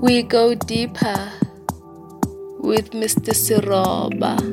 We go deeper with Mr. Siroba.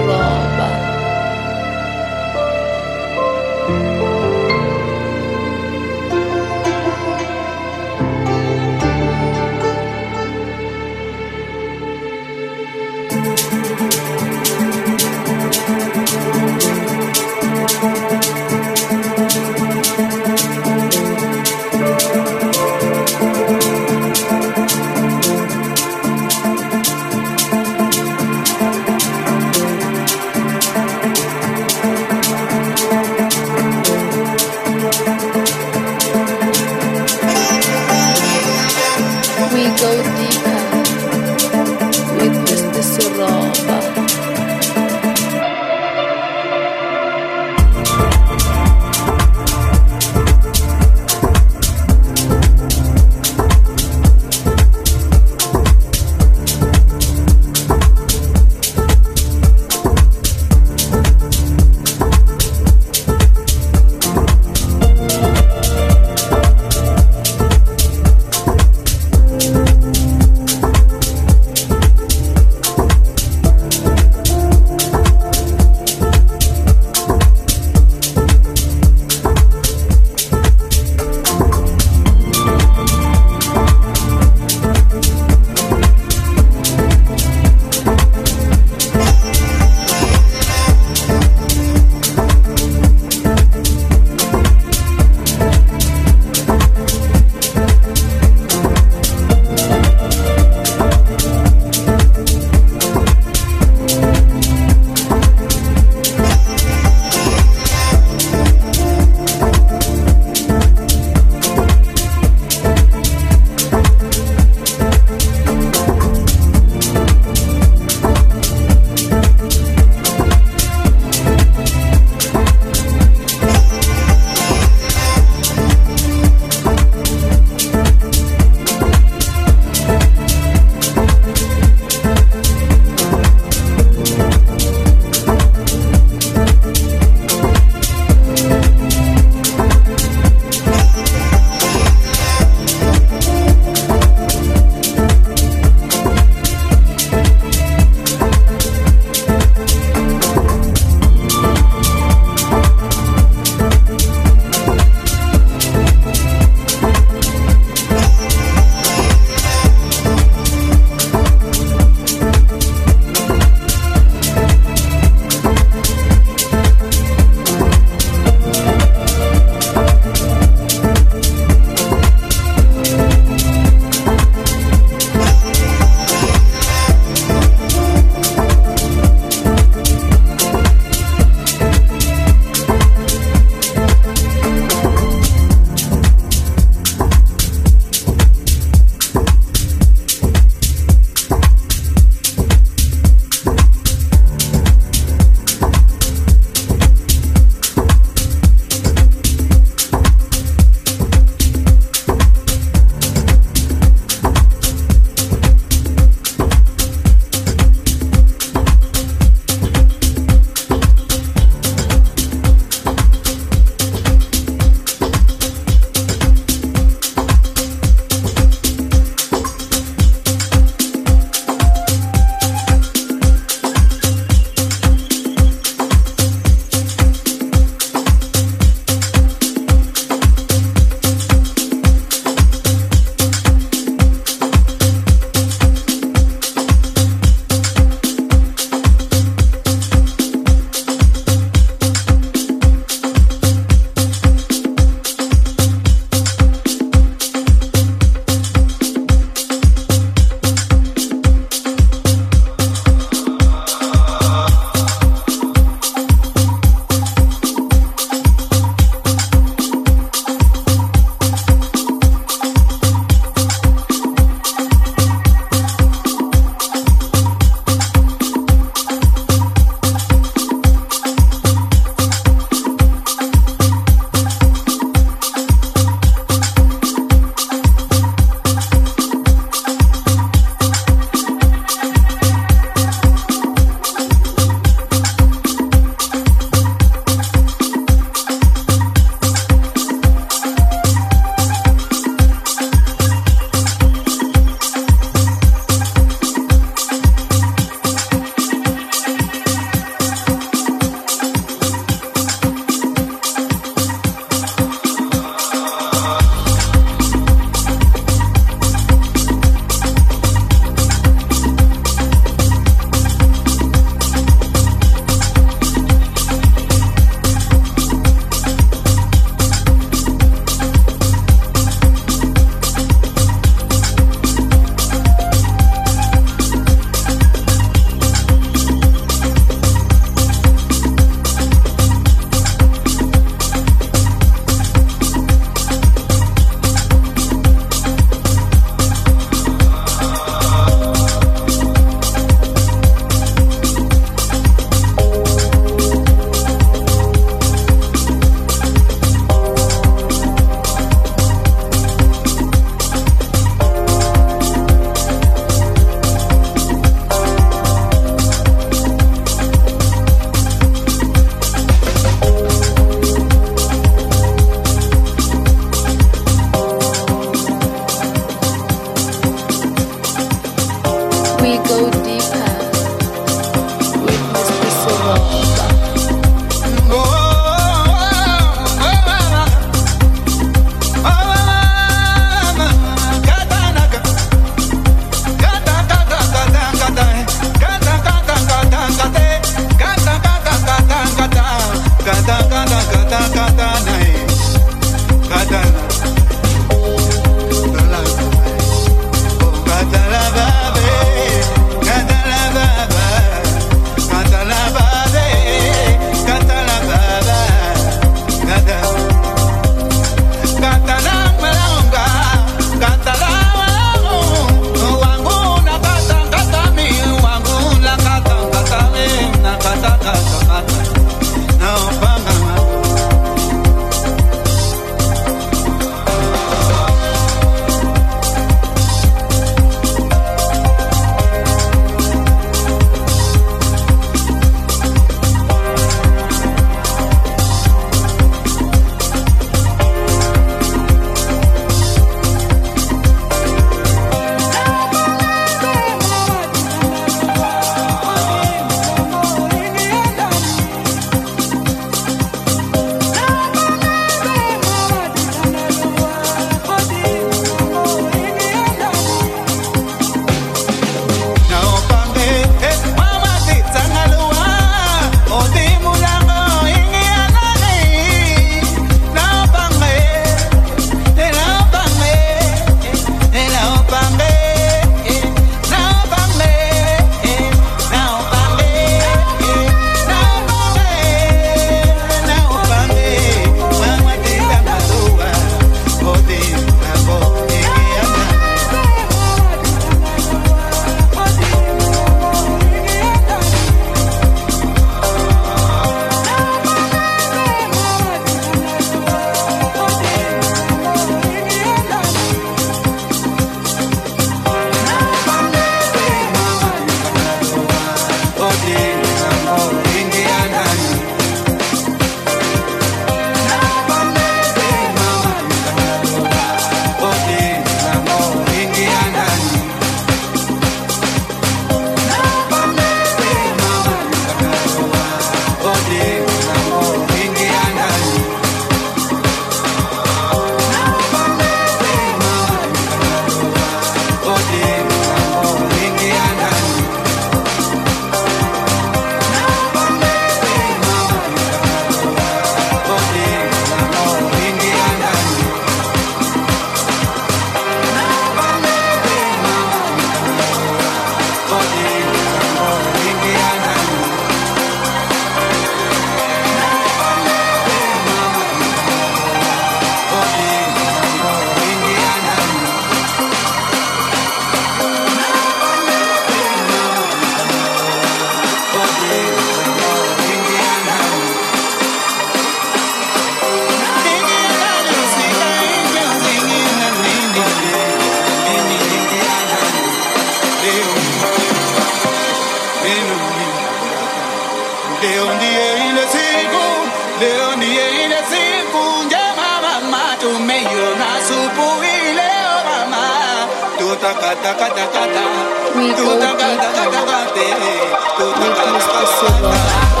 We go tutakatakata deeper with Mr.